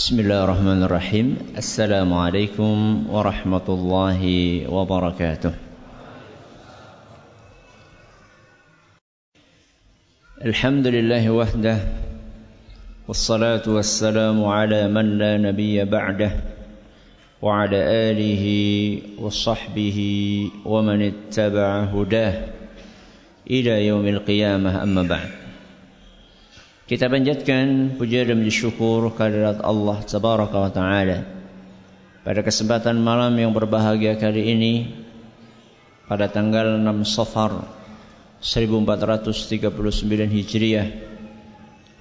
بسم الله الرحمن الرحيم السلام عليكم ورحمة الله وبركاته الحمد لله وحده والصلاة والسلام على من لا نبي بعده وعلى آله وصحبه ومن اتبع هداه إلى يوم القيامة أما بعد Kita panjatkan puja dan syukur kehadirat Allah Tabaraka wa Ta'ala. Pada kesempatan malam yang berbahagia kali ini Pada tanggal 6 Safar 1439 Hijriah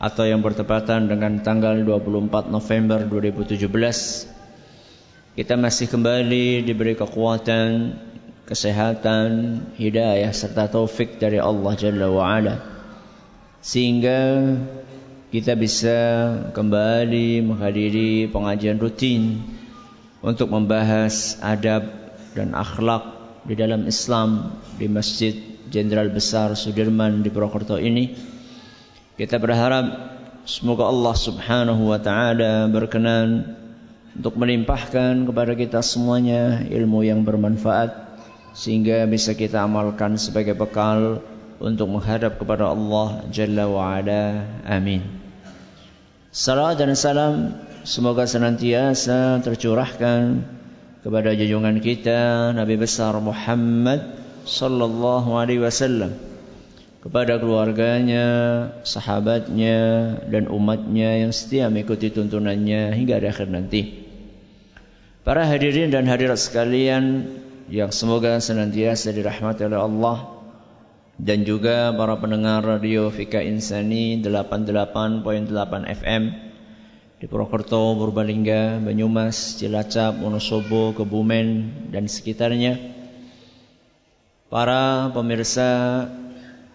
Atau yang bertepatan dengan tanggal 24 November 2017 Kita masih kembali diberi kekuatan Kesehatan, hidayah serta taufik dari Allah Jalla wa'ala sehingga kita bisa kembali menghadiri pengajian rutin untuk membahas adab dan akhlak di dalam Islam di Masjid Jenderal Besar Sudirman di Purwokerto ini. Kita berharap semoga Allah Subhanahu wa taala berkenan untuk melimpahkan kepada kita semuanya ilmu yang bermanfaat sehingga bisa kita amalkan sebagai bekal untuk menghadap kepada Allah Jalla wa Ala. Amin. Salam dan salam semoga senantiasa tercurahkan kepada junjungan kita Nabi besar Muhammad sallallahu alaihi wasallam kepada keluarganya, sahabatnya dan umatnya yang setia mengikuti tuntunannya hingga akhir nanti. Para hadirin dan hadirat sekalian yang semoga senantiasa dirahmati oleh Allah dan juga para pendengar radio Fika Insani 88.8 FM di Purwokerto, Purbalingga, Banyumas, Cilacap, Wonosobo, Kebumen dan sekitarnya. Para pemirsa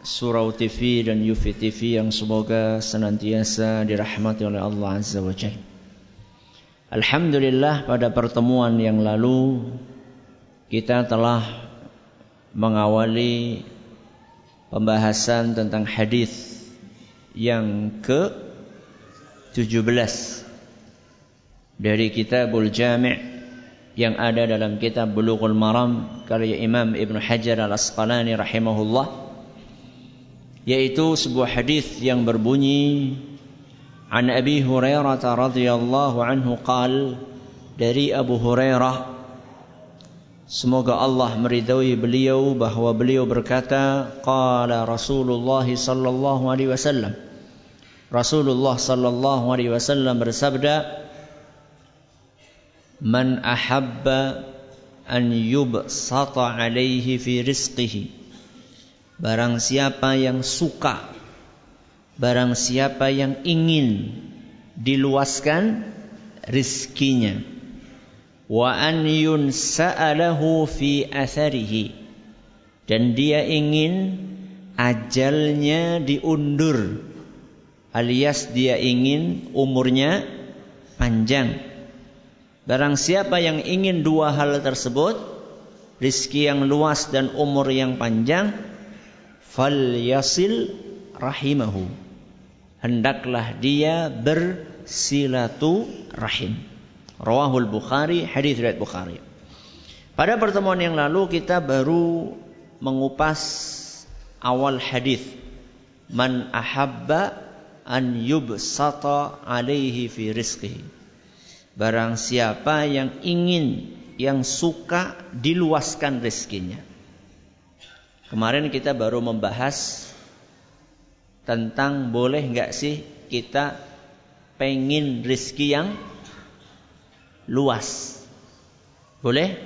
Surau TV dan Yufi TV yang semoga senantiasa dirahmati oleh Allah Azza wa Jalla. Alhamdulillah pada pertemuan yang lalu kita telah mengawali pembahasan tentang hadis yang ke 17 dari kitabul jami' yang ada dalam kitab Bulughul Maram karya Imam Ibn Hajar Al-Asqalani rahimahullah yaitu sebuah hadis yang berbunyi An Abi Hurairah radhiyallahu anhu qal dari Abu Hurairah Semoga Allah meridai beliau bahwa beliau berkata, qala Rasulullah sallallahu alaihi wasallam. Rasulullah sallallahu alaihi wasallam bersabda, "Man ahabba an yubsata alaihi fi rizqihi." Barang siapa yang suka, barang siapa yang ingin diluaskan rizkinya wa an yunsa'alahu fi atharihi. Dan dia ingin ajalnya diundur alias dia ingin umurnya panjang. Barang siapa yang ingin dua hal tersebut rizki yang luas dan umur yang panjang fal yasil rahimahu. Hendaklah dia bersilatu rahim Rawahul Bukhari, hadis riwayat Bukhari. Pada pertemuan yang lalu kita baru mengupas awal hadis man ahabba an yubsata alaihi fi rizqihi. Barang siapa yang ingin yang suka diluaskan rezekinya. Kemarin kita baru membahas tentang boleh nggak sih kita pengen rezeki yang luas. Boleh?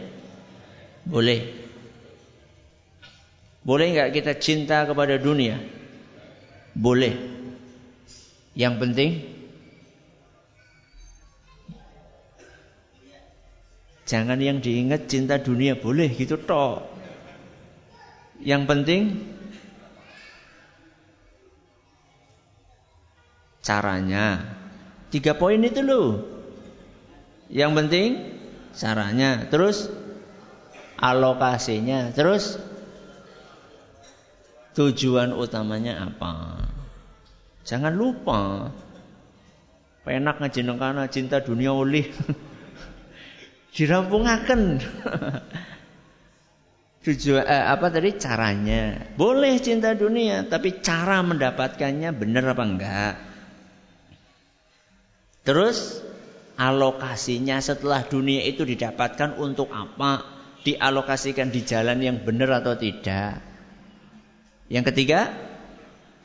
Boleh. Boleh nggak kita cinta kepada dunia? Boleh. Yang penting jangan yang diingat cinta dunia boleh gitu toh. Yang penting caranya. Tiga poin itu loh. Yang penting caranya, terus alokasinya, terus tujuan utamanya apa. Jangan lupa Penak ngajenengkana cinta dunia oleh. Dirampungaken. Tujuan eh, apa tadi caranya? Boleh cinta dunia, tapi cara mendapatkannya benar apa enggak? Terus alokasinya setelah dunia itu didapatkan untuk apa? Dialokasikan di jalan yang benar atau tidak? Yang ketiga,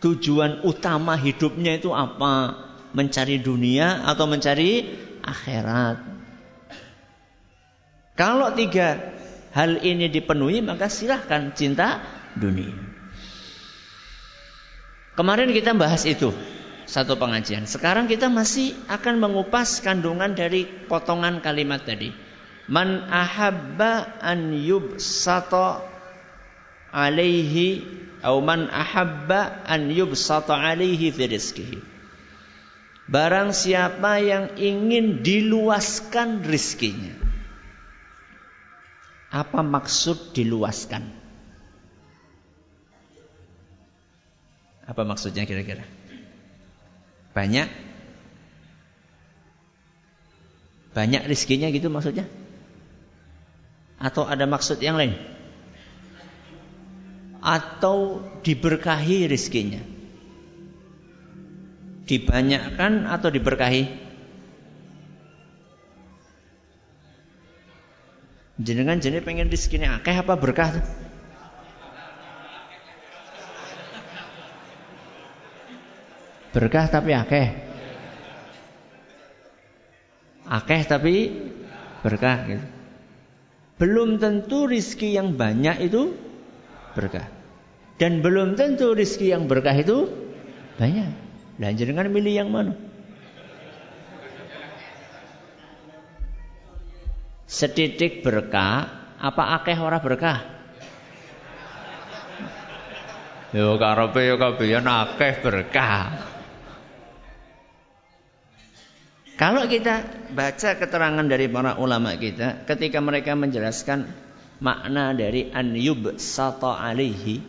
tujuan utama hidupnya itu apa? Mencari dunia atau mencari akhirat? Kalau tiga hal ini dipenuhi maka silahkan cinta dunia. Kemarin kita bahas itu satu pengajian. Sekarang kita masih akan mengupas kandungan dari potongan kalimat tadi. Man ahabba an yubsata alaihi atau man ahabba an yubsata alaihi fi. Barang siapa yang ingin diluaskan rizkinya. Apa maksud diluaskan? Apa maksudnya kira-kira? Banyak? Banyak rizkinya gitu maksudnya? Atau ada maksud yang lain? atau diberkahi rizkinya? Dibanyakkan atau diberkahi? Jenengan jenis pengen rizkinya akeh apa berkah Berkah tapi akeh. Akeh tapi berkah gitu. Belum tentu rizki yang banyak itu berkah. Dan belum tentu rizki yang berkah itu banyak. Dan jangan milih yang mana? Setitik berkah, apa akeh ora berkah? Yo karepe yo kabehan akeh berkah. Kalau kita baca keterangan dari para ulama kita ketika mereka menjelaskan makna dari an yubsata alaihi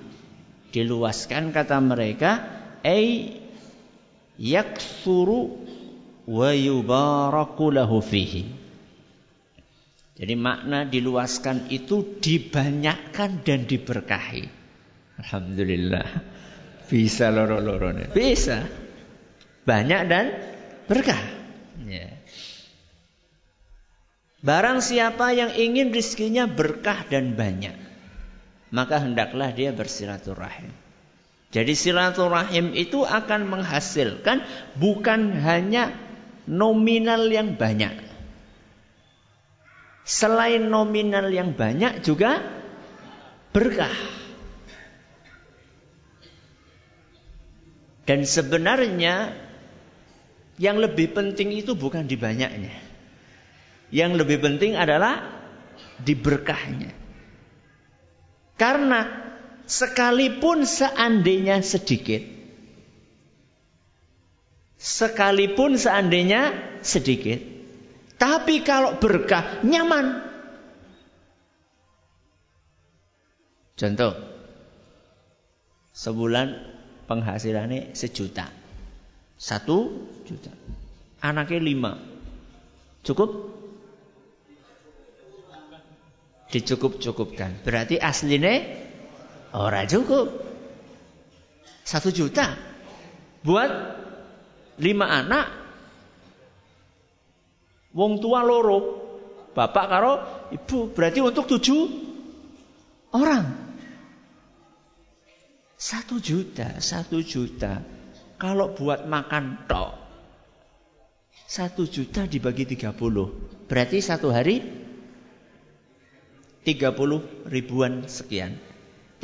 diluaskan kata mereka ay yaksuru wa yubaraku lahu fihi. Jadi makna diluaskan itu dibanyakkan dan diberkahi. Alhamdulillah. Bisa loro-loro bisa. Banyak dan berkah ya. Barang siapa yang ingin rizkinya berkah dan banyak, maka hendaklah dia bersilaturahim. Jadi silaturahim itu akan menghasilkan bukan hanya nominal yang banyak. Selain nominal yang banyak juga berkah. Dan sebenarnya yang lebih penting itu bukan di banyaknya. Yang lebih penting adalah diberkahnya. Karena sekalipun seandainya sedikit, sekalipun seandainya sedikit, tapi kalau berkah nyaman. Contoh, sebulan penghasilannya sejuta, satu juta, anaknya lima, cukup? dicukup-cukupkan. Berarti aslinya ora cukup. Satu juta buat lima anak. Wong tua loro, bapak karo ibu. Berarti untuk tujuh orang. Satu juta, satu juta. Kalau buat makan tok, satu juta dibagi tiga puluh. Berarti satu hari 30 ribuan sekian.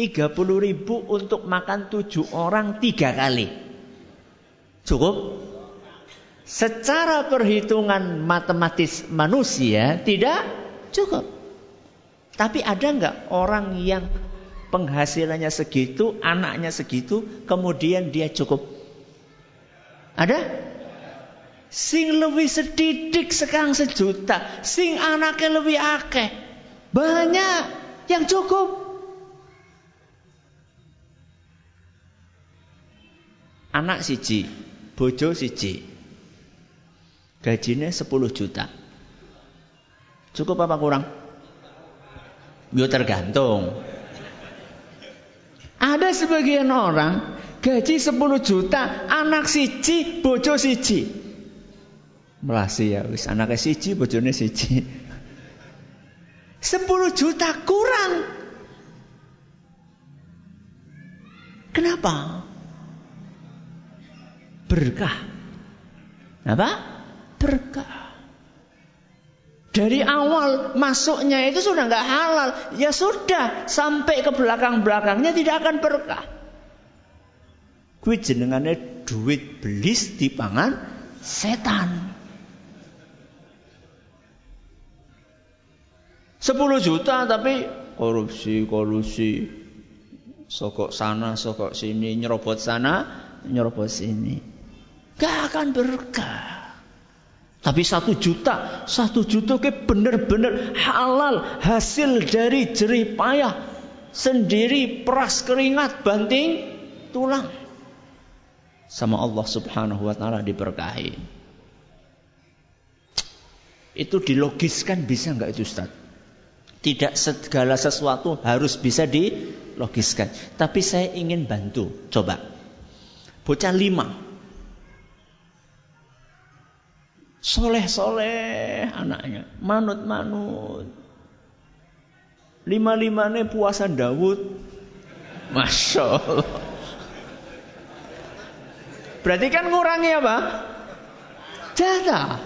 30 ribu untuk makan tujuh orang tiga kali. Cukup? Secara perhitungan matematis manusia tidak cukup. Tapi ada nggak orang yang penghasilannya segitu, anaknya segitu, kemudian dia cukup? Ada? Sing lebih sedidik sekarang sejuta, sing anaknya lebih akeh. Banyak yang cukup. Anak siji, bojo siji. Gajinya 10 juta. Cukup apa kurang? Yo tergantung. Ada sebagian orang gaji 10 juta, anak siji, bojo siji. Melasi ya, wis anaknya siji, bojone siji. 10 juta kurang. Kenapa? Berkah. Apa? Berkah. Dari awal masuknya itu sudah nggak halal, ya sudah sampai ke belakang-belakangnya tidak akan berkah. Kui jenengannya duit belis di pangan setan. 10 juta tapi korupsi, korupsi. Sokok sana, sokok sini, nyerobot sana, nyerobot sini. Gak akan berkah. Tapi satu juta, satu juta ke benar-benar halal hasil dari jerih payah sendiri peras keringat banting tulang sama Allah Subhanahu wa taala diberkahi. Itu dilogiskan bisa nggak itu Ustaz? Tidak segala sesuatu harus bisa dilogiskan. Tapi saya ingin bantu. Coba. Bocah lima Soleh-soleh anaknya. Manut-manut. Lima-limanya puasa Dawud. Masya Allah. Berarti kan ngurangi apa? Jatah.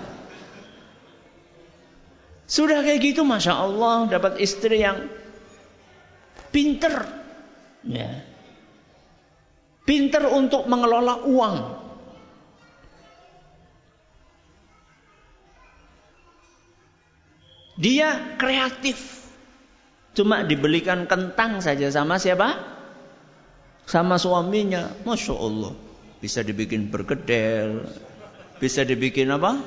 Sudah kayak gitu Masya Allah dapat istri yang pinter. Ya. Pinter untuk mengelola uang. Dia kreatif. Cuma dibelikan kentang saja sama siapa? Sama suaminya. Masya Allah. Bisa dibikin bergedel. Bisa dibikin apa?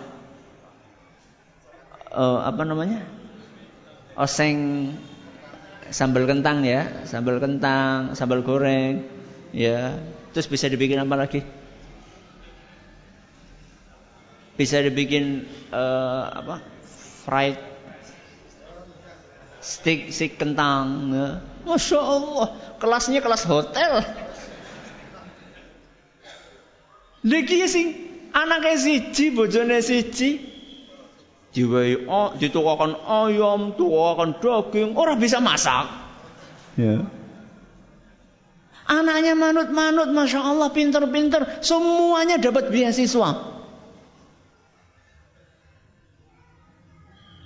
Uh, apa namanya? Oseng sambal kentang ya. Sambal kentang, sambal goreng. Ya. Terus bisa dibikin apa lagi? Bisa dibikin uh, apa? Fried Stik stik kentang. Ya. Masya Allah. Kelasnya kelas hotel. Lagi sing anaknya siji, bojone siji. Diwai oh, ditukakan ayam, tukakan daging, orang bisa masak. Ya. Anaknya manut-manut, masya Allah, pinter-pinter, semuanya dapat beasiswa.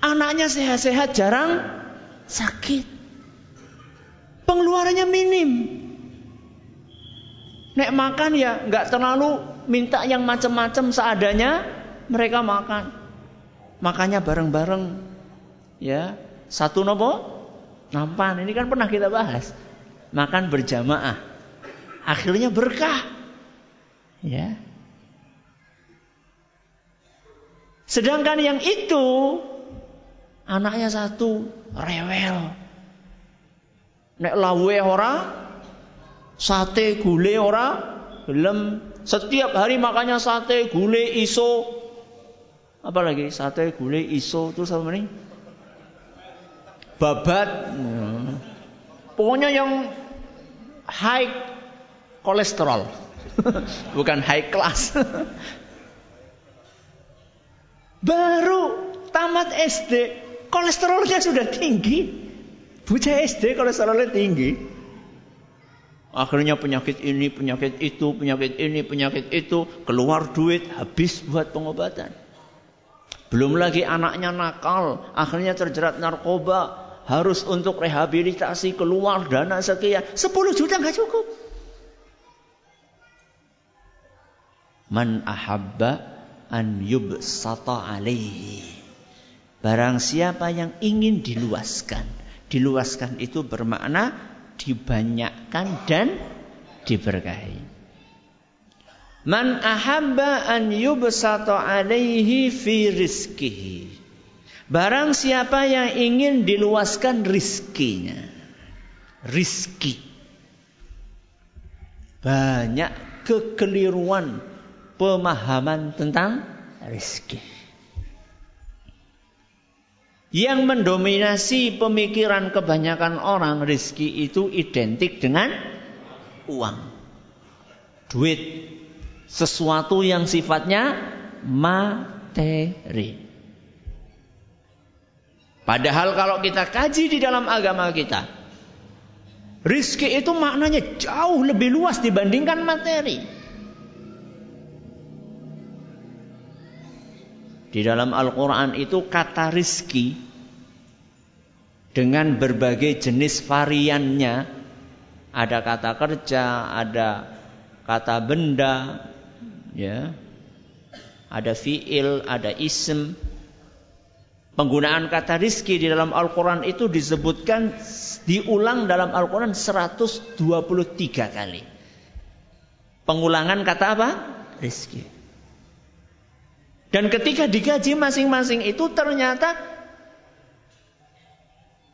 Anaknya sehat-sehat, jarang sakit. Pengeluarannya minim. Nek makan ya nggak terlalu minta yang macam-macam seadanya mereka makan. Makanya bareng-bareng. Ya satu nopo? Nampan. Ini kan pernah kita bahas. Makan berjamaah. Akhirnya berkah. Ya. Sedangkan yang itu Anaknya satu, rewel. Nek lawe ora, sate gule ora, gelem. Setiap hari makannya sate, gule, iso. Apa lagi? Sate, gule, iso. Terus apa nih? Babat. Pokoknya yang high kolesterol. Bukan high class. Baru tamat SD kolesterolnya sudah tinggi. Bocah SD kolesterolnya tinggi. Akhirnya penyakit ini, penyakit itu, penyakit ini, penyakit itu. Keluar duit, habis buat pengobatan. Belum lagi anaknya nakal. Akhirnya terjerat narkoba. Harus untuk rehabilitasi, keluar dana sekian. 10 juta nggak cukup. Man ahabba an yubsata alaihi. Barang siapa yang ingin diluaskan. Diluaskan itu bermakna dibanyakkan dan diberkahi. Man ahabba an yubsata alaihi fi rizkihi. Barang siapa yang ingin diluaskan rizkinya. Rizki. Banyak kekeliruan pemahaman tentang rizki. Yang mendominasi pemikiran kebanyakan orang rizki itu identik dengan uang. Duit. Sesuatu yang sifatnya materi. Padahal kalau kita kaji di dalam agama kita, rizki itu maknanya jauh lebih luas dibandingkan materi. Di dalam Al-Quran itu kata rizki dengan berbagai jenis variannya. Ada kata kerja, ada kata benda, ya, ada fiil, ada ism. Penggunaan kata rizki di dalam Al-Quran itu disebutkan diulang dalam Al-Quran 123 kali. Pengulangan kata apa? Rizki. Dan ketika dikaji masing-masing itu ternyata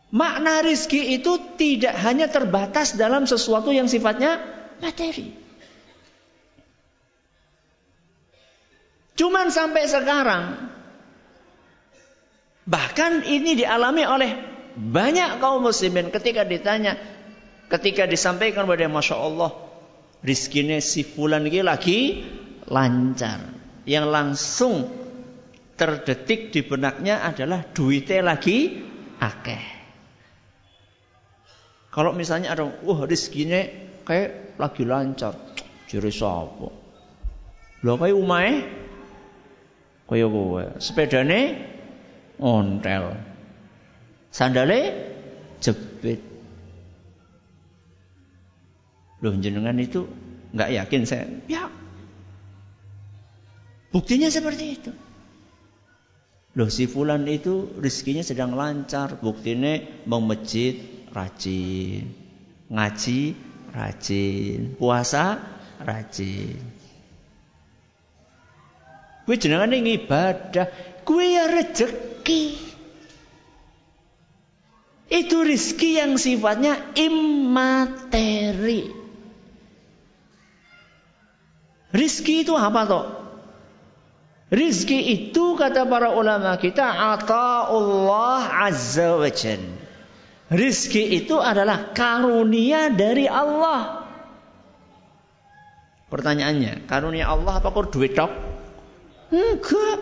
makna rizki itu tidak hanya terbatas dalam sesuatu yang sifatnya materi. Cuman sampai sekarang bahkan ini dialami oleh banyak kaum muslimin ketika ditanya ketika disampaikan kepada Masya Allah rizkinya si fulan ini lagi lancar yang langsung terdetik di benaknya adalah duitnya lagi akeh. Kalau misalnya ada, wah rizkinya kayak lagi lancar, jadi sapa? Lo kayak umai, kayak gue, sepedane ontel, sandale jepit. Loh jenengan itu nggak yakin saya, ya Buktinya seperti itu. Loh si fulan itu rizkinya sedang lancar. Buktinya mau masjid rajin. Ngaji rajin. Puasa rajin. Kue jenengan ini ibadah. Kue ya rezeki. Itu rizki yang sifatnya imateri. Rizki itu apa toh? Rizki itu kata para ulama kita Allah azza wa jal. Rizki itu adalah karunia dari Allah. Pertanyaannya, karunia Allah apa kok duit tok? Enggak.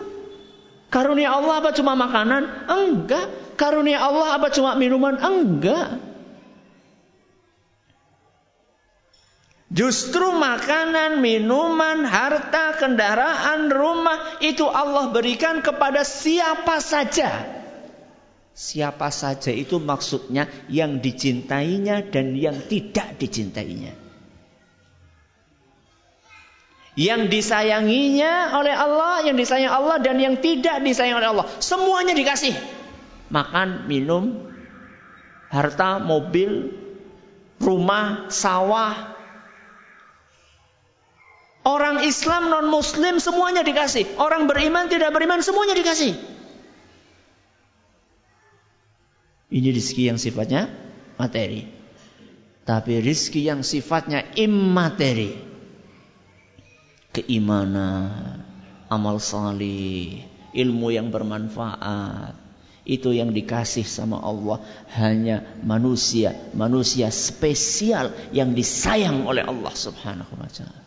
Karunia Allah apa cuma makanan? Enggak. Karunia Allah apa cuma minuman? Enggak. Justru makanan, minuman, harta, kendaraan, rumah itu Allah berikan kepada siapa saja. Siapa saja itu maksudnya yang dicintainya dan yang tidak dicintainya. Yang disayanginya oleh Allah, yang disayang Allah dan yang tidak disayang oleh Allah. Semuanya dikasih. Makan, minum, harta, mobil, rumah, sawah, Orang Islam non Muslim semuanya dikasih. Orang beriman tidak beriman semuanya dikasih. Ini rizki yang sifatnya materi. Tapi rizki yang sifatnya immateri. Keimanan, amal salih, ilmu yang bermanfaat. Itu yang dikasih sama Allah hanya manusia, manusia spesial yang disayang oleh Allah Subhanahu wa taala.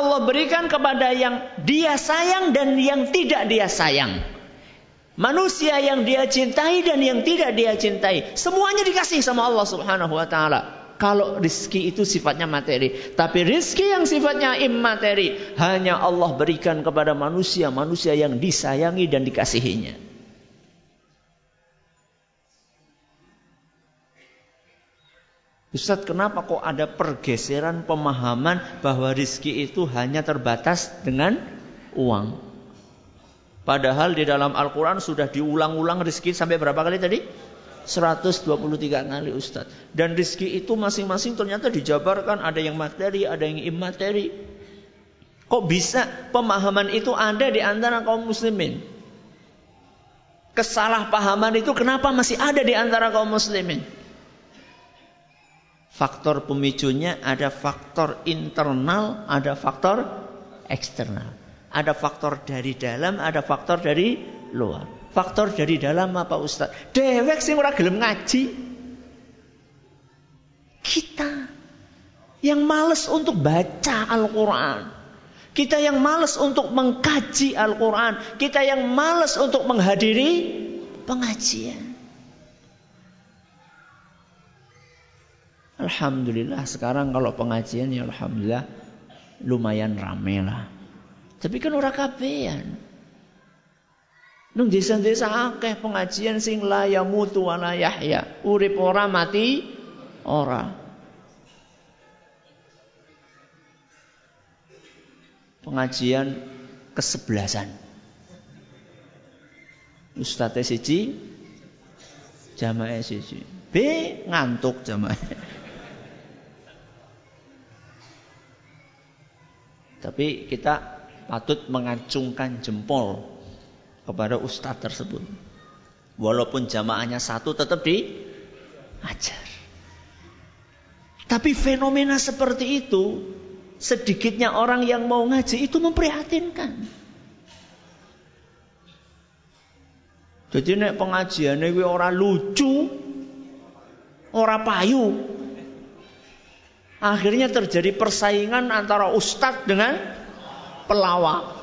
Allah berikan kepada yang dia sayang dan yang tidak dia sayang. Manusia yang dia cintai dan yang tidak dia cintai. Semuanya dikasih sama Allah subhanahu wa ta'ala. Kalau rizki itu sifatnya materi. Tapi rizki yang sifatnya immateri. Hanya Allah berikan kepada manusia. Manusia yang disayangi dan dikasihinya. Ustadz kenapa kok ada pergeseran pemahaman bahwa rizki itu hanya terbatas dengan uang. Padahal di dalam Al-Quran sudah diulang-ulang rizki sampai berapa kali tadi? 123 kali Ustadz. Dan rizki itu masing-masing ternyata dijabarkan. Ada yang materi, ada yang imateri. Kok bisa pemahaman itu ada di antara kaum muslimin? Kesalahpahaman itu kenapa masih ada di antara kaum muslimin? Faktor pemicunya ada faktor internal, ada faktor Eksternal. Ada faktor dari dalam, ada faktor dari luar. Faktor dari dalam apa Ustaz? Dewek sing ora gelem ngaji. Kita yang males untuk baca Al-Quran. Kita yang males untuk mengkaji Al-Quran. Kita yang males untuk menghadiri pengajian. Alhamdulillah sekarang kalau pengajian ya Alhamdulillah lumayan rame lah. Tapi kan ora kabehan. Nung desa-desa akeh pengajian sing la yamutu wa la yahya. Urip ora mati ora. Pengajian kesebelasan. Ustadz siji jamaah siji. B ngantuk jamaah. Tapi kita patut mengacungkan jempol kepada ustadz tersebut. Walaupun jamaahnya satu tetap diajar. Tapi fenomena seperti itu, sedikitnya orang yang mau ngaji itu memprihatinkan. Jadi nek pengajian kuwi ora lucu, ora payu, Akhirnya terjadi persaingan antara ustadz dengan pelawak.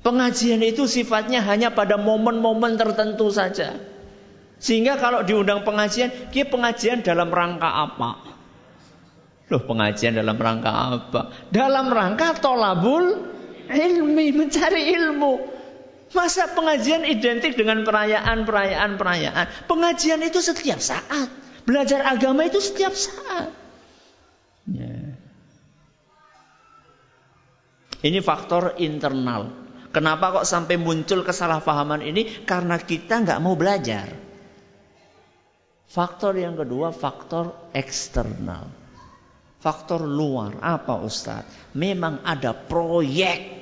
Pengajian itu sifatnya hanya pada momen-momen tertentu saja. Sehingga kalau diundang pengajian, dia pengajian dalam rangka apa? Loh pengajian dalam rangka apa? Dalam rangka tolabul ilmi, mencari ilmu. Masa pengajian identik dengan perayaan, perayaan, perayaan? Pengajian itu setiap saat. Belajar agama itu setiap saat. Ya. Ini faktor internal. Kenapa kok sampai muncul kesalahpahaman ini? Karena kita nggak mau belajar. Faktor yang kedua, faktor eksternal. Faktor luar. Apa Ustadz? Memang ada proyek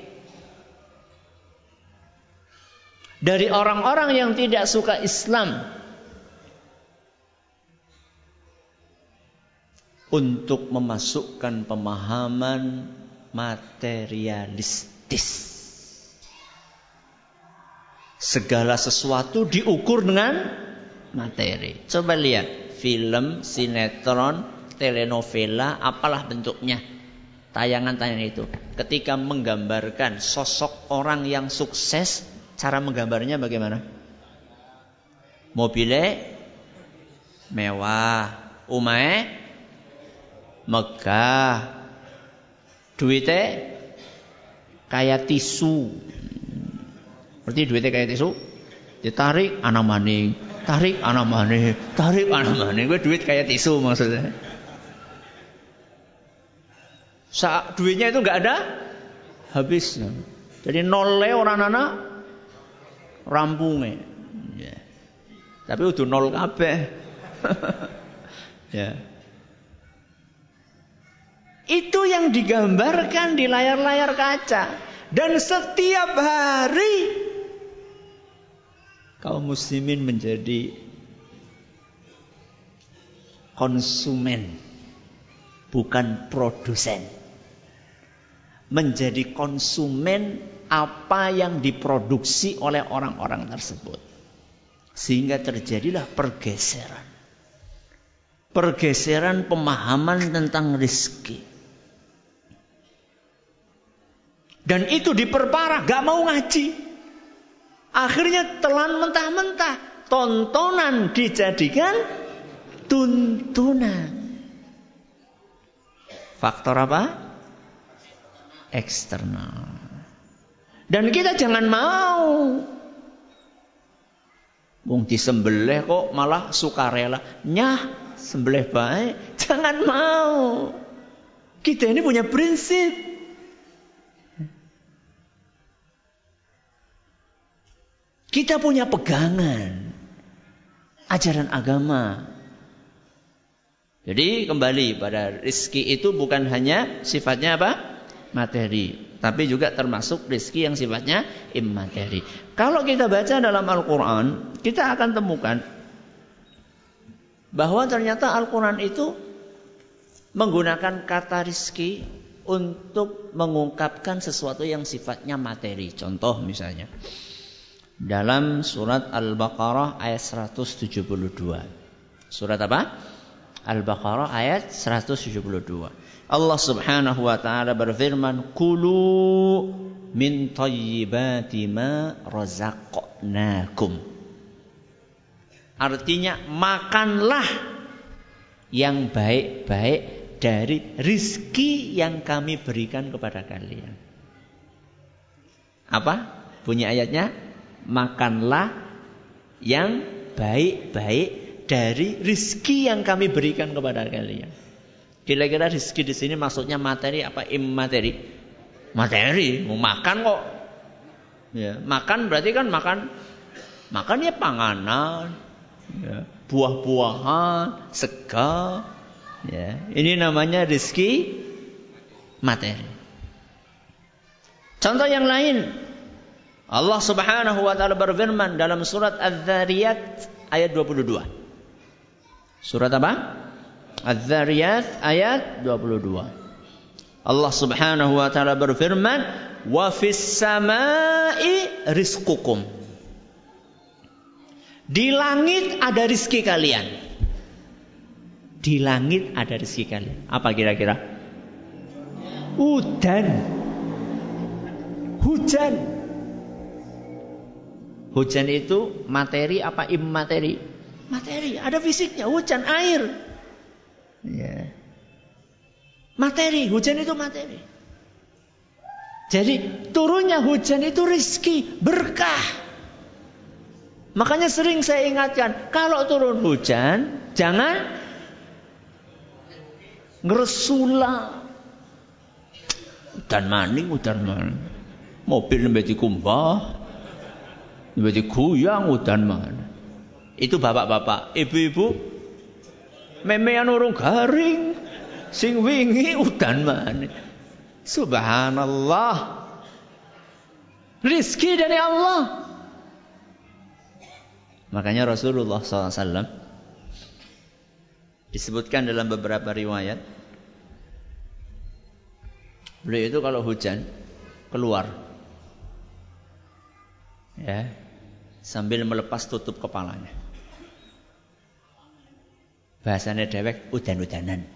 dari orang-orang yang tidak suka Islam untuk memasukkan pemahaman materialistis. Segala sesuatu diukur dengan materi. Coba lihat film, sinetron, telenovela, apalah bentuknya. Tayangan-tayangan itu. Ketika menggambarkan sosok orang yang sukses, Cara menggambarnya bagaimana? Mobilnya mewah, umae megah, duitnya kayak tisu. Berarti duitnya kayak tisu, ditarik anak maning, tarik anak maning, tarik anak maning. Gue duit kayak tisu maksudnya. Saat duitnya itu nggak ada habisnya. Jadi nol orang anak rampunge. Ya. Tapi udah nol kabeh. ya. Itu yang digambarkan di layar-layar kaca. Dan setiap hari kaum muslimin menjadi konsumen bukan produsen. Menjadi konsumen apa yang diproduksi oleh orang-orang tersebut. Sehingga terjadilah pergeseran. Pergeseran pemahaman tentang rizki. Dan itu diperparah, gak mau ngaji. Akhirnya telan mentah-mentah. Tontonan dijadikan tuntunan. Faktor apa? Eksternal. Dan kita jangan mau. Wong disembelih kok malah sukarela. Nyah, sembelih baik. Jangan mau. Kita ini punya prinsip. Kita punya pegangan. Ajaran agama. Jadi kembali pada rizki itu bukan hanya sifatnya apa? Materi tapi juga termasuk rezeki yang sifatnya immateri. Kalau kita baca dalam Al-Quran, kita akan temukan bahwa ternyata Al-Quran itu menggunakan kata rizki untuk mengungkapkan sesuatu yang sifatnya materi. Contoh misalnya dalam surat Al-Baqarah ayat 172. Surat apa? Al-Baqarah ayat 172. Allah Subhanahu wa taala berfirman, "Kulu min thayyibati ma razaqnakum." Artinya makanlah yang baik-baik dari rizki yang kami berikan kepada kalian. Apa? Punya ayatnya? makanlah yang baik-baik dari rizki yang kami berikan kepada kalian. Kira-kira rizki di sini maksudnya materi apa imateri? Materi, mau makan kok. Ya, makan berarti kan makan makan ya panganan, ya, buah-buahan, segar. Ya, ini namanya rizki materi. Contoh yang lain, Allah Subhanahu wa taala berfirman dalam surat Az-Dzariyat ayat 22. Surat apa? Az-Dzariyat ayat 22. Allah Subhanahu wa taala berfirman, "Wa fis samai rizqukum." Di langit ada rizki kalian. Di langit ada rizki kalian. Apa kira-kira? Hujan. Hujan. Hujan itu materi apa immateri? Materi, ada fisiknya, hujan air. Ya. Materi, hujan itu materi. Jadi turunnya hujan itu rizki, berkah. Makanya sering saya ingatkan, kalau turun hujan, jangan ngeresula. Udan maning, udan maning. Mobil lebih dikumbah, Berarti goyang udan mana. Itu bapak-bapak, ibu-ibu memean urung garing sing wingi udan mana. Subhanallah. Rizki dari Allah. Makanya Rasulullah SAW disebutkan dalam beberapa riwayat beliau itu kalau hujan keluar ya sambil melepas tutup kepalanya. Bahasanya dewek udan-udanan.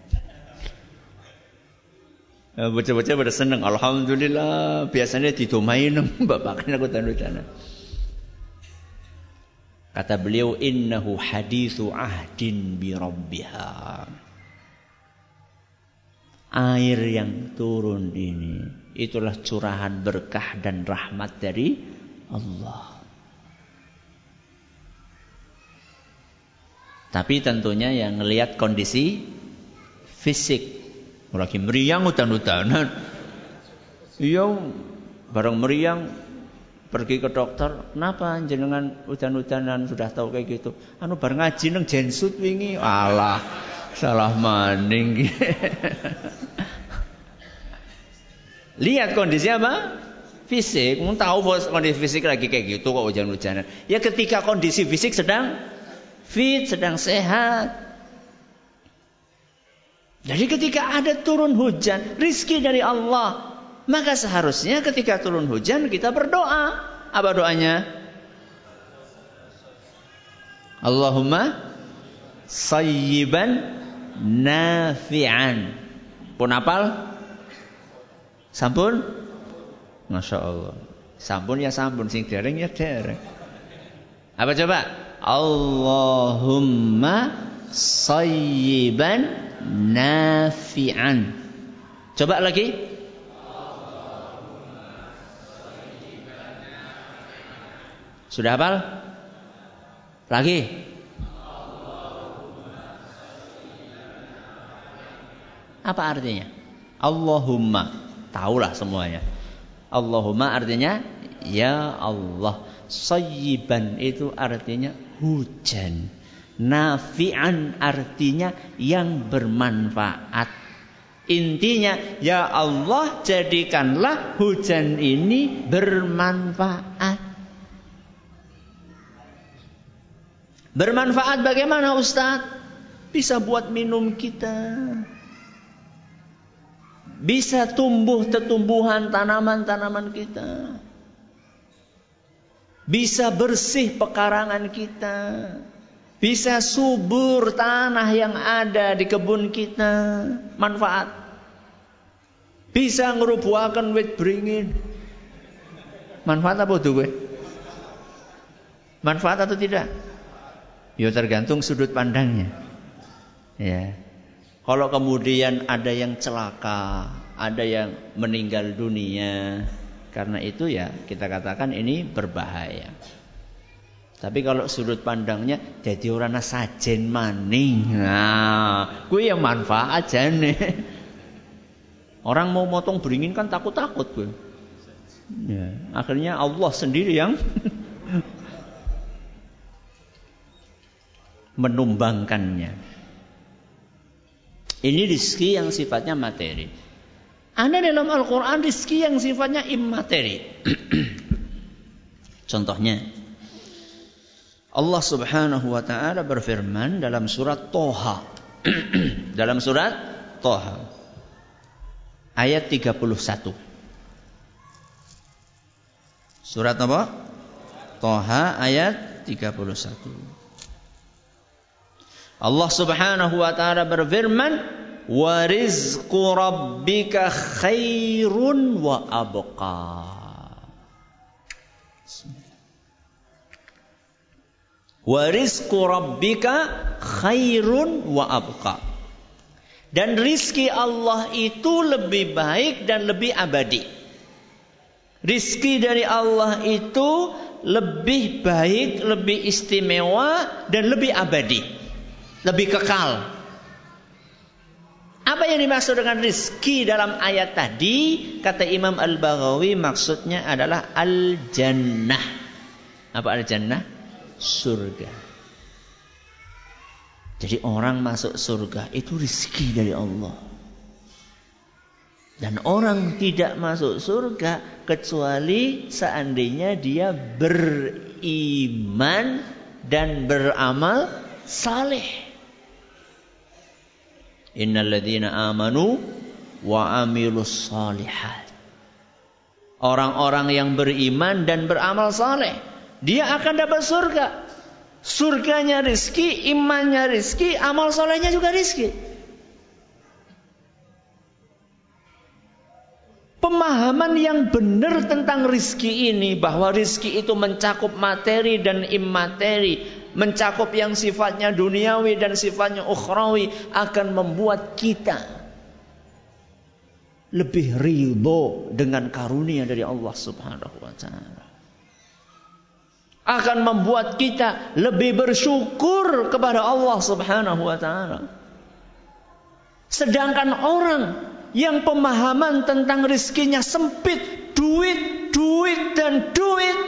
Eh, bocah-bocah pada seneng. Alhamdulillah. Biasanya didomain bapak kan udan-udanan. Kata beliau innahu hadithu ahdin bi rabbiha. Air yang turun ini itulah curahan berkah dan rahmat dari Allah. Tapi tentunya yang melihat kondisi fisik. Lagi meriang hutan-hutanan. Iya, bareng meriang pergi ke dokter. Kenapa jenengan hutan-hutanan sudah tahu kayak gitu? Anu bareng ngaji neng jensut wingi. Alah, salah maning. Lihat kondisi apa? Fisik, mau tahu kondisi fisik lagi kayak gitu kok hujan-hujanan. Ya ketika kondisi fisik sedang fit, sedang sehat. Jadi ketika ada turun hujan, rizki dari Allah. Maka seharusnya ketika turun hujan kita berdoa. Apa doanya? Allahumma sayyiban nafi'an. Pun apal? Sampun? Masya Allah. Sampun ya sampun, sing dereng ya dereng. Apa coba? Allahumma sayyiban nafi'an. Coba lagi. Sudah hafal? Lagi. Apa artinya? Allahumma. Tahulah semuanya. Allahumma artinya ya Allah. Sayyiban itu artinya hujan. Nafi'an artinya yang bermanfaat. Intinya, ya Allah jadikanlah hujan ini bermanfaat. Bermanfaat bagaimana Ustaz? bisa buat minum kita. Bisa tumbuh tetumbuhan tanaman-tanaman kita. Bisa bersih pekarangan kita. Bisa subur tanah yang ada di kebun kita. Manfaat. Bisa ngerubuhakan wit beringin. Manfaat apa tuh gue? Manfaat atau tidak? Ya tergantung sudut pandangnya. Ya. Kalau kemudian ada yang celaka, ada yang meninggal dunia, karena itu ya kita katakan ini berbahaya. Tapi kalau sudut pandangnya jadi orang sajen maning. Nah, gue yang manfaat nih. Orang mau motong beringin kan takut-takut gue. Ya, akhirnya Allah sendiri yang menumbangkannya. Ini rizki yang sifatnya materi. Ada dalam Al-Quran rizki yang sifatnya immateri. Contohnya, Allah subhanahu wa ta'ala berfirman dalam surat Toha. dalam surat Toha. Ayat 31. Surat apa? Toha ayat 31. Allah Subhanahu wa taala berfirman, "Wa rizqu rabbika khairun wa abqa." Wa rizqu rabbika khairun wa abqa. Dan rizki Allah itu lebih baik dan lebih abadi. Rizki dari Allah itu lebih baik, lebih istimewa, dan lebih abadi lebih kekal. Apa yang dimaksud dengan rizki dalam ayat tadi? Kata Imam Al-Baghawi maksudnya adalah al-jannah. Apa al-jannah? Surga. Jadi orang masuk surga itu rizki dari Allah. Dan orang tidak masuk surga kecuali seandainya dia beriman dan beramal saleh. Innalladzina amanu wa amilus salihat. Orang-orang yang beriman dan beramal saleh, dia akan dapat surga. Surganya rizki, imannya rizki, amal solehnya juga rizki. Pemahaman yang benar tentang rizki ini bahwa rizki itu mencakup materi dan imateri, mencakup yang sifatnya duniawi dan sifatnya ukhrawi akan membuat kita lebih ridho dengan karunia dari Allah Subhanahu wa taala. Akan membuat kita lebih bersyukur kepada Allah Subhanahu wa taala. Sedangkan orang yang pemahaman tentang rizkinya sempit, duit, duit dan duit,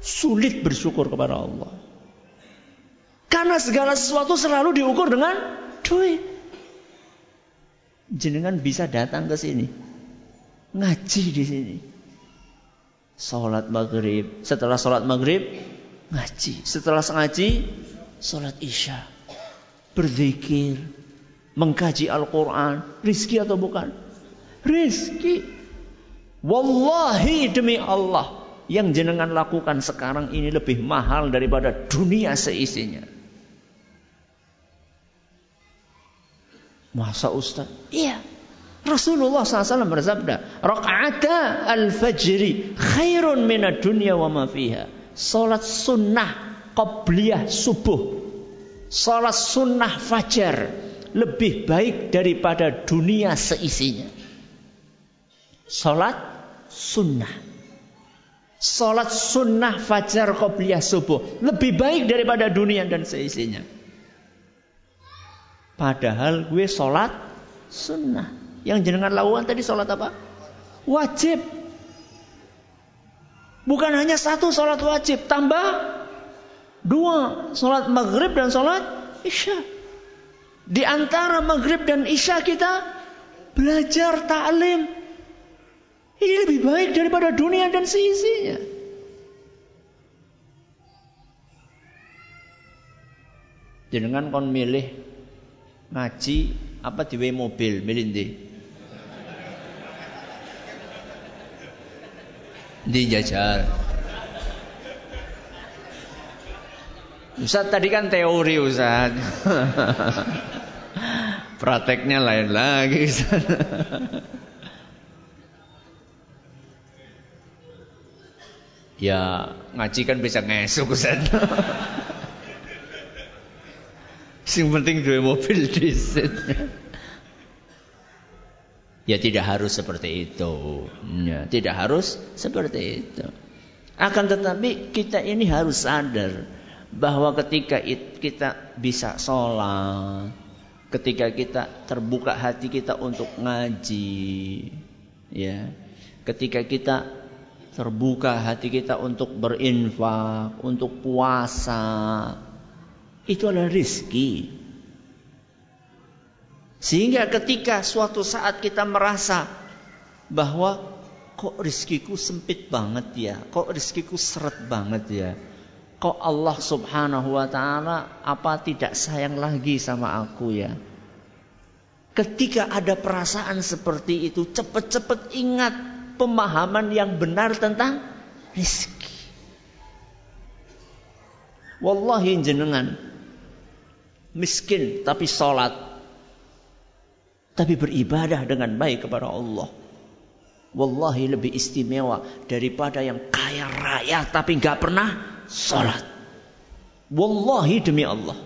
sulit bersyukur kepada Allah. Karena segala sesuatu selalu diukur dengan duit. Jenengan bisa datang ke sini. Ngaji di sini. Salat maghrib. Setelah salat maghrib, ngaji. Setelah ngaji, salat isya. Berzikir. Mengkaji Al-Quran. Rizki atau bukan? Rizki. Wallahi demi Allah. Yang jenengan lakukan sekarang ini lebih mahal daripada dunia seisinya. Masa Ustaz? Iya. Rasulullah SAW bersabda, Raka'ata al-fajri khairun minad dunya wa ma fiha. Salat sunnah qabliyah subuh. Salat sunnah fajar lebih baik daripada dunia seisinya. Salat sunnah. Salat sunnah fajar qabliyah subuh lebih baik daripada dunia dan seisinya. Padahal gue sholat sunnah. Yang jenengan lakukan tadi sholat apa? Wajib. Bukan hanya satu sholat wajib. Tambah dua. Sholat maghrib dan sholat isya. Di antara maghrib dan isya kita belajar taklim. Ini lebih baik daripada dunia dan seisinya. Jenengan kon milih Ngaji apa diwe mobil milih Di jajal. Ustaz tadi kan teori Ustaz. Prakteknya lain lagi Ustaz. ya ngaji kan bisa ngesuk Ustaz. Sing penting dua mobil disit. Ya tidak harus seperti itu. Ya, tidak harus seperti itu. Akan tetapi kita ini harus sadar bahwa ketika kita bisa sholat, ketika kita terbuka hati kita untuk ngaji, ya, ketika kita terbuka hati kita untuk berinfak, untuk puasa, itu adalah rizki. Sehingga ketika suatu saat kita merasa bahwa kok rizkiku sempit banget ya, kok rizkiku seret banget ya, kok Allah subhanahu wa ta'ala apa tidak sayang lagi sama aku ya. Ketika ada perasaan seperti itu, cepat-cepat ingat pemahaman yang benar tentang rizki. Wallahi jenengan miskin tapi sholat, tapi beribadah dengan baik kepada Allah. Wallahi lebih istimewa daripada yang kaya raya tapi nggak pernah sholat. Wallahi demi Allah.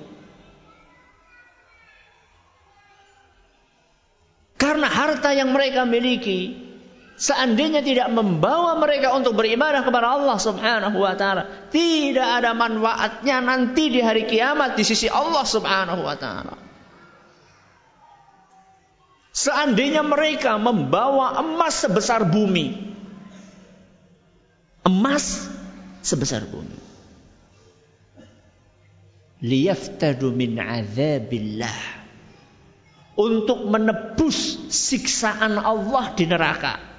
Karena harta yang mereka miliki Seandainya tidak membawa mereka untuk beribadah kepada Allah Subhanahu wa taala, tidak ada manfaatnya nanti di hari kiamat di sisi Allah Subhanahu wa taala. Seandainya mereka membawa emas sebesar bumi, emas sebesar bumi, liyaftadu min azabillah. Untuk menebus siksaan Allah di neraka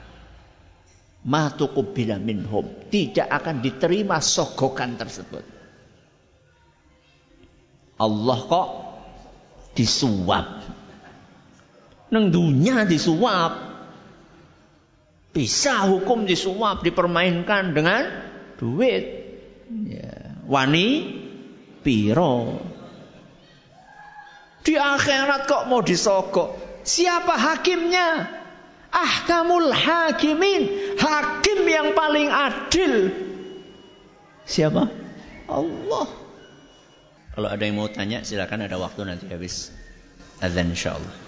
matuqubila minhum. Tidak akan diterima sogokan tersebut. Allah kok disuap? Neng dunia disuap. Bisa hukum disuap dipermainkan dengan duit. Ya. wani piro? Di akhirat kok mau disogok? Siapa hakimnya ahkamul hakimin, hakim yang paling adil. Siapa? Allah. Kalau ada yang mau tanya silakan ada waktu nanti habis azan insyaallah.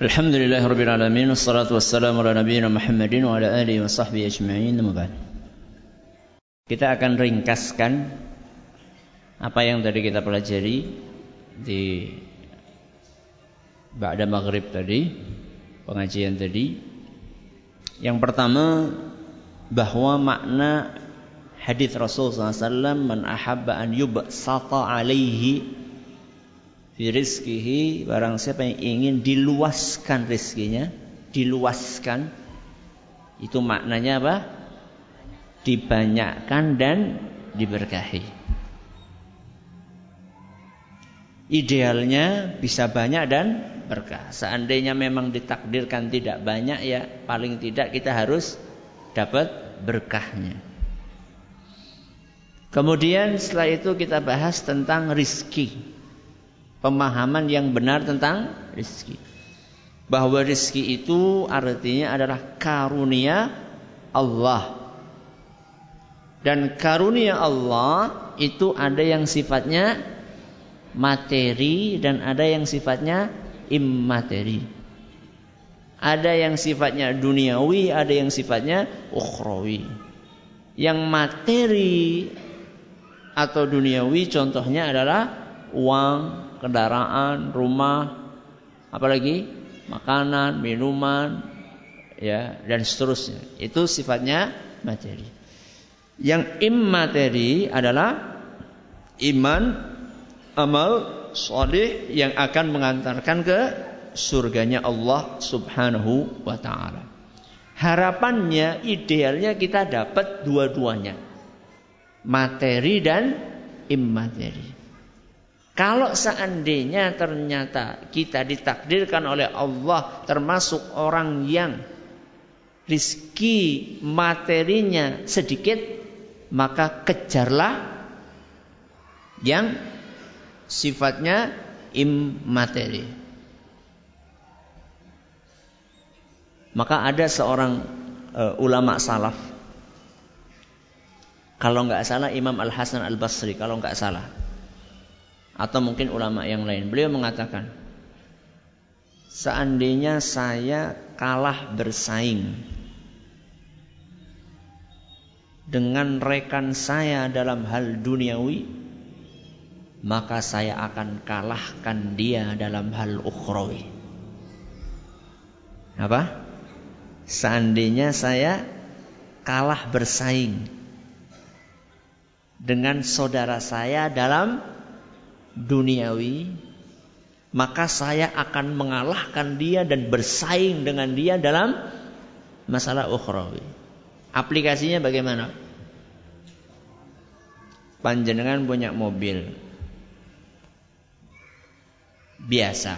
Alhamdulillah rabbil alamin wassalatu wassalamu ala nabiyyina Muhammadin wa ala alihi wa sahbihi ajma'in Kita akan ringkaskan apa yang tadi kita pelajari di Ba'da Maghrib tadi pengajian tadi yang pertama bahwa makna hadis Rasul SAW man ahabba an yubsata alaihi fi rizkihi barang siapa yang ingin diluaskan rizkinya diluaskan itu maknanya apa? Dibanyakkan dan diberkahi. Idealnya bisa banyak dan berkah. Seandainya memang ditakdirkan tidak banyak ya paling tidak kita harus dapat berkahnya. Kemudian setelah itu kita bahas tentang rizki. Pemahaman yang benar tentang rizki. Bahwa rizki itu artinya adalah karunia Allah. Dan karunia Allah itu ada yang sifatnya materi dan ada yang sifatnya immateri. Ada yang sifatnya duniawi, ada yang sifatnya ukhrawi. Yang materi atau duniawi contohnya adalah uang, kendaraan, rumah, apalagi makanan, minuman, ya dan seterusnya. Itu sifatnya materi. Yang immateri adalah iman, amal, soleh yang akan mengantarkan ke surganya Allah Subhanahu wa taala. Harapannya idealnya kita dapat dua-duanya. Materi dan immateri. Kalau seandainya ternyata kita ditakdirkan oleh Allah termasuk orang yang rizki materinya sedikit, maka kejarlah yang sifatnya immateri. Maka ada seorang uh, ulama salaf. Kalau nggak salah Imam Al Hasan Al Basri kalau nggak salah. Atau mungkin ulama yang lain. Beliau mengatakan seandainya saya kalah bersaing dengan rekan saya dalam hal duniawi maka saya akan kalahkan dia dalam hal ukhrawi apa seandainya saya kalah bersaing dengan saudara saya dalam duniawi, maka saya akan mengalahkan dia dan bersaing dengan dia dalam masalah ukhrawi. Aplikasinya bagaimana? Panjenengan punya mobil biasa.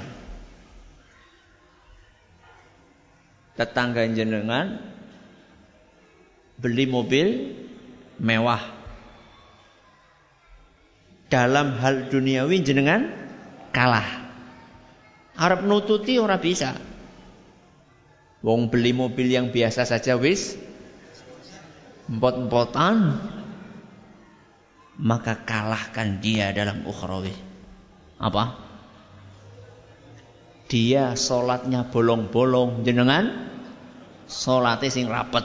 Tetangga jenengan beli mobil mewah dalam hal duniawi jenengan kalah. Arab nututi ora bisa. Wong beli mobil yang biasa saja wis empot-empotan maka kalahkan dia dalam ukhrawi. Apa? Dia sholatnya bolong-bolong jenengan sholatnya sing rapet.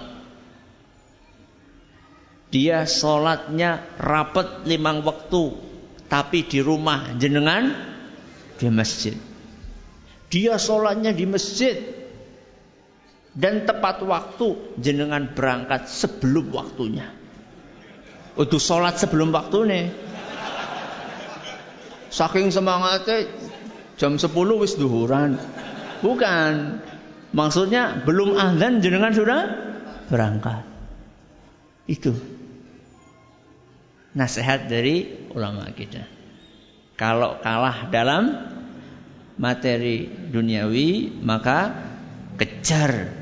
Dia sholatnya rapet limang waktu tapi di rumah jenengan di masjid. Dia sholatnya di masjid dan tepat waktu jenengan berangkat sebelum waktunya. Untuk sholat sebelum waktu nih. Saking semangatnya jam 10 wis duhuran. Bukan. Maksudnya belum azan jenengan sudah berangkat. Itu nasihat dari ulama kita. Kalau kalah dalam materi duniawi maka kejar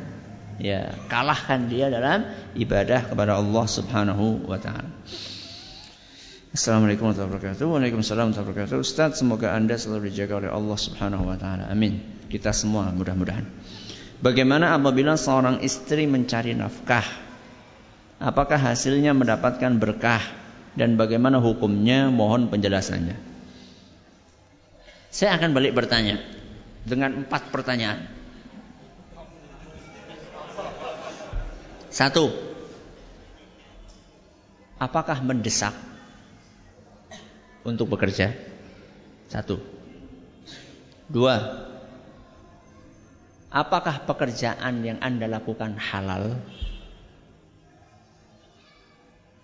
ya kalahkan dia dalam ibadah kepada Allah Subhanahu wa taala. Assalamualaikum warahmatullahi wabarakatuh. Waalaikumsalam warahmatullahi wabarakatuh. Ustaz, semoga Anda selalu dijaga oleh Allah Subhanahu wa taala. Amin. Kita semua mudah-mudahan. Bagaimana apabila seorang istri mencari nafkah? Apakah hasilnya mendapatkan berkah? dan bagaimana hukumnya mohon penjelasannya. Saya akan balik bertanya dengan empat pertanyaan. Satu, apakah mendesak untuk bekerja? Satu. Dua, apakah pekerjaan yang Anda lakukan halal?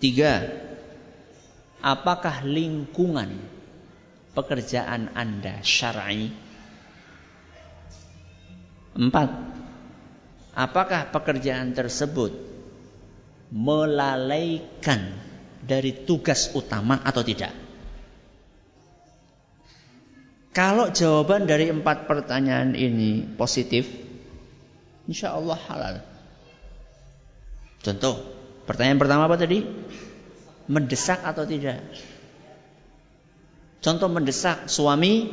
Tiga, apakah lingkungan pekerjaan Anda syar'i? Empat, apakah pekerjaan tersebut melalaikan dari tugas utama atau tidak? Kalau jawaban dari empat pertanyaan ini positif, insya Allah halal. Contoh, pertanyaan pertama apa tadi? mendesak atau tidak. Contoh mendesak suami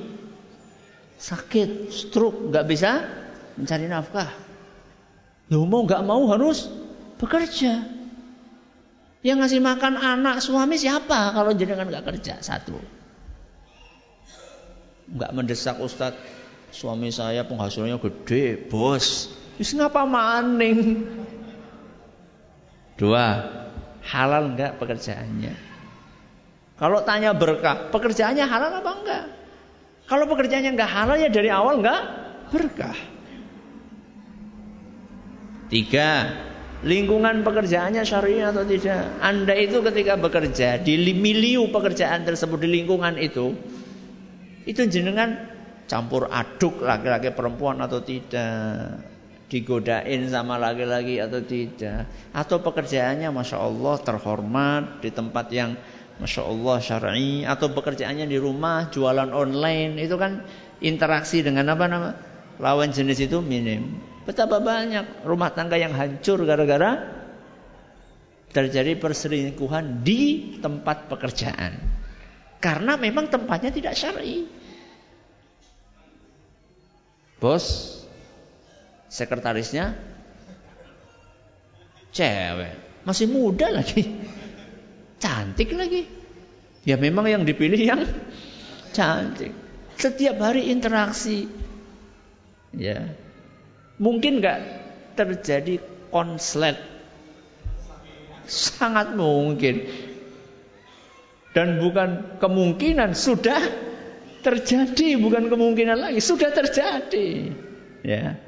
sakit, stroke, nggak bisa mencari nafkah. Lu mau nggak mau harus bekerja. Yang ngasih makan anak suami siapa kalau jenengan nggak kerja? Satu. Nggak mendesak Ustadz, suami saya penghasilannya gede, bos. Wis ngapa maning? Dua, halal enggak pekerjaannya. Kalau tanya berkah, pekerjaannya halal apa enggak? Kalau pekerjaannya enggak halal ya dari awal enggak berkah. Tiga, lingkungan pekerjaannya syariah atau tidak? Anda itu ketika bekerja di miliu pekerjaan tersebut di lingkungan itu, itu jenengan campur aduk laki-laki perempuan atau tidak? digodain sama laki-laki atau tidak atau pekerjaannya masya Allah terhormat di tempat yang Masya Allah syar'i atau pekerjaannya di rumah, jualan online itu kan interaksi dengan apa nama lawan jenis itu minim. Betapa banyak rumah tangga yang hancur gara-gara terjadi perselingkuhan di tempat pekerjaan. Karena memang tempatnya tidak syar'i. Bos, sekretarisnya cewek, masih muda lagi. Cantik lagi. Ya memang yang dipilih yang cantik. Setiap hari interaksi. Ya. Mungkin nggak terjadi konslet. Sangat mungkin. Dan bukan kemungkinan sudah terjadi, bukan kemungkinan lagi, sudah terjadi. Ya.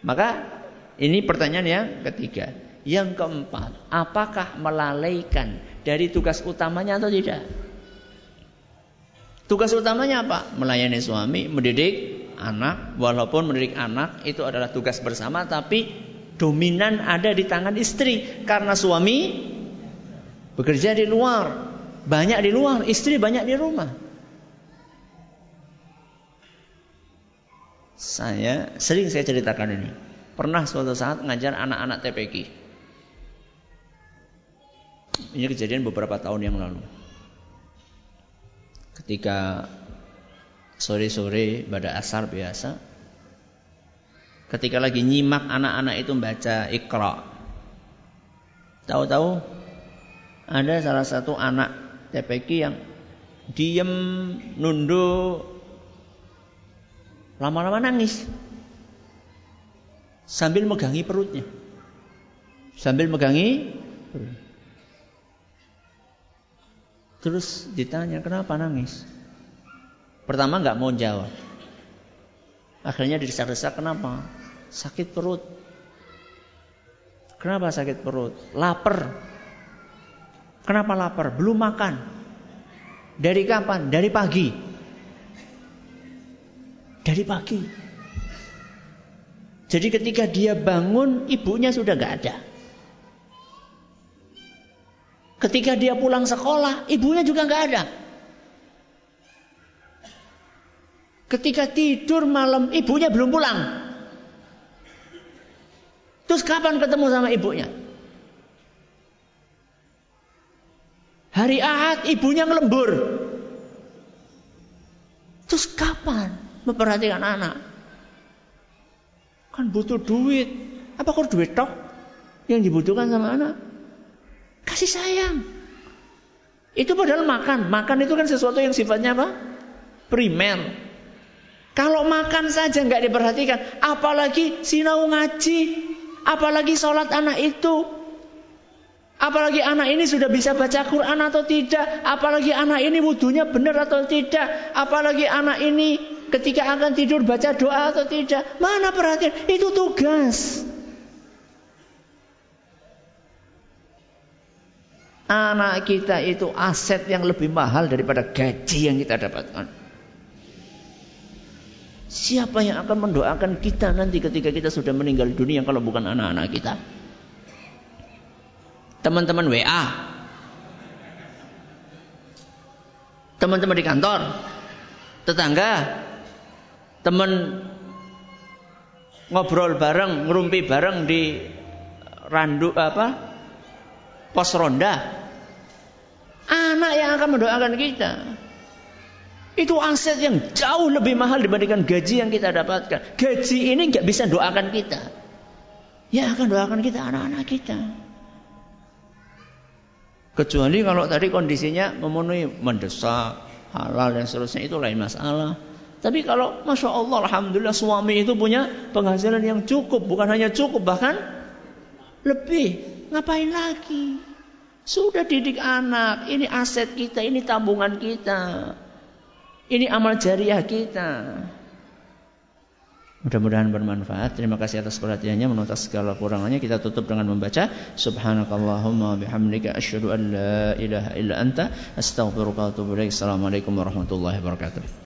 Maka ini pertanyaan yang ketiga. Yang keempat, apakah melalaikan dari tugas utamanya atau tidak? Tugas utamanya apa? Melayani suami, mendidik anak. Walaupun mendidik anak itu adalah tugas bersama, tapi dominan ada di tangan istri karena suami bekerja di luar, banyak di luar, istri banyak di rumah. Saya sering saya ceritakan ini. Pernah suatu saat ngajar anak-anak TPQ. Ini kejadian beberapa tahun yang lalu. Ketika sore-sore pada asar biasa, ketika lagi nyimak anak-anak itu membaca ikra. Tahu-tahu ada salah satu anak TPK yang diem nunduk lama-lama nangis sambil megangi perutnya sambil megangi perutnya. Terus ditanya kenapa nangis? Pertama nggak mau jawab. Akhirnya didesak-desak kenapa? Sakit perut. Kenapa sakit perut? Lapar. Kenapa lapar? Belum makan. Dari kapan? Dari pagi. Dari pagi. Jadi ketika dia bangun, ibunya sudah nggak ada. Ketika dia pulang sekolah, ibunya juga nggak ada. Ketika tidur malam, ibunya belum pulang. Terus kapan ketemu sama ibunya? Hari Ahad ibunya ngelembur. Terus kapan memperhatikan anak? Kan butuh duit. Apa kok duit tok yang dibutuhkan sama anak? Kasih sayang. Itu padahal makan. Makan itu kan sesuatu yang sifatnya apa? Primer. Kalau makan saja nggak diperhatikan, apalagi sinau ngaji, apalagi sholat anak itu, apalagi anak ini sudah bisa baca Quran atau tidak, apalagi anak ini wudhunya benar atau tidak, apalagi anak ini ketika akan tidur baca doa atau tidak, mana perhatian? Itu tugas. Anak kita itu aset yang lebih mahal daripada gaji yang kita dapatkan. Siapa yang akan mendoakan kita nanti ketika kita sudah meninggal dunia kalau bukan anak-anak kita? Teman-teman WA. Teman-teman di kantor. Tetangga. Teman ngobrol bareng, ngerumpi bareng di randu apa? Pos ronda. Anak yang akan mendoakan kita. Itu aset yang jauh lebih mahal dibandingkan gaji yang kita dapatkan. Gaji ini nggak bisa doakan kita. Ya akan doakan kita anak-anak kita. Kecuali kalau tadi kondisinya memenuhi mendesak, halal dan seterusnya itu lain masalah. Tapi kalau Masya Allah Alhamdulillah suami itu punya penghasilan yang cukup. Bukan hanya cukup bahkan lebih. Ngapain lagi? Sudah didik anak, ini aset kita, ini tabungan kita. Ini amal jariah kita. Mudah-mudahan bermanfaat. Terima kasih atas perhatiannya. Menuntas segala kurangannya kita tutup dengan membaca Subhanakallahumma bihamdika asyhadu an la ilaha illa anta astaghfiruka wa atubu ilaik. Warahmatullahi wabarakatuh.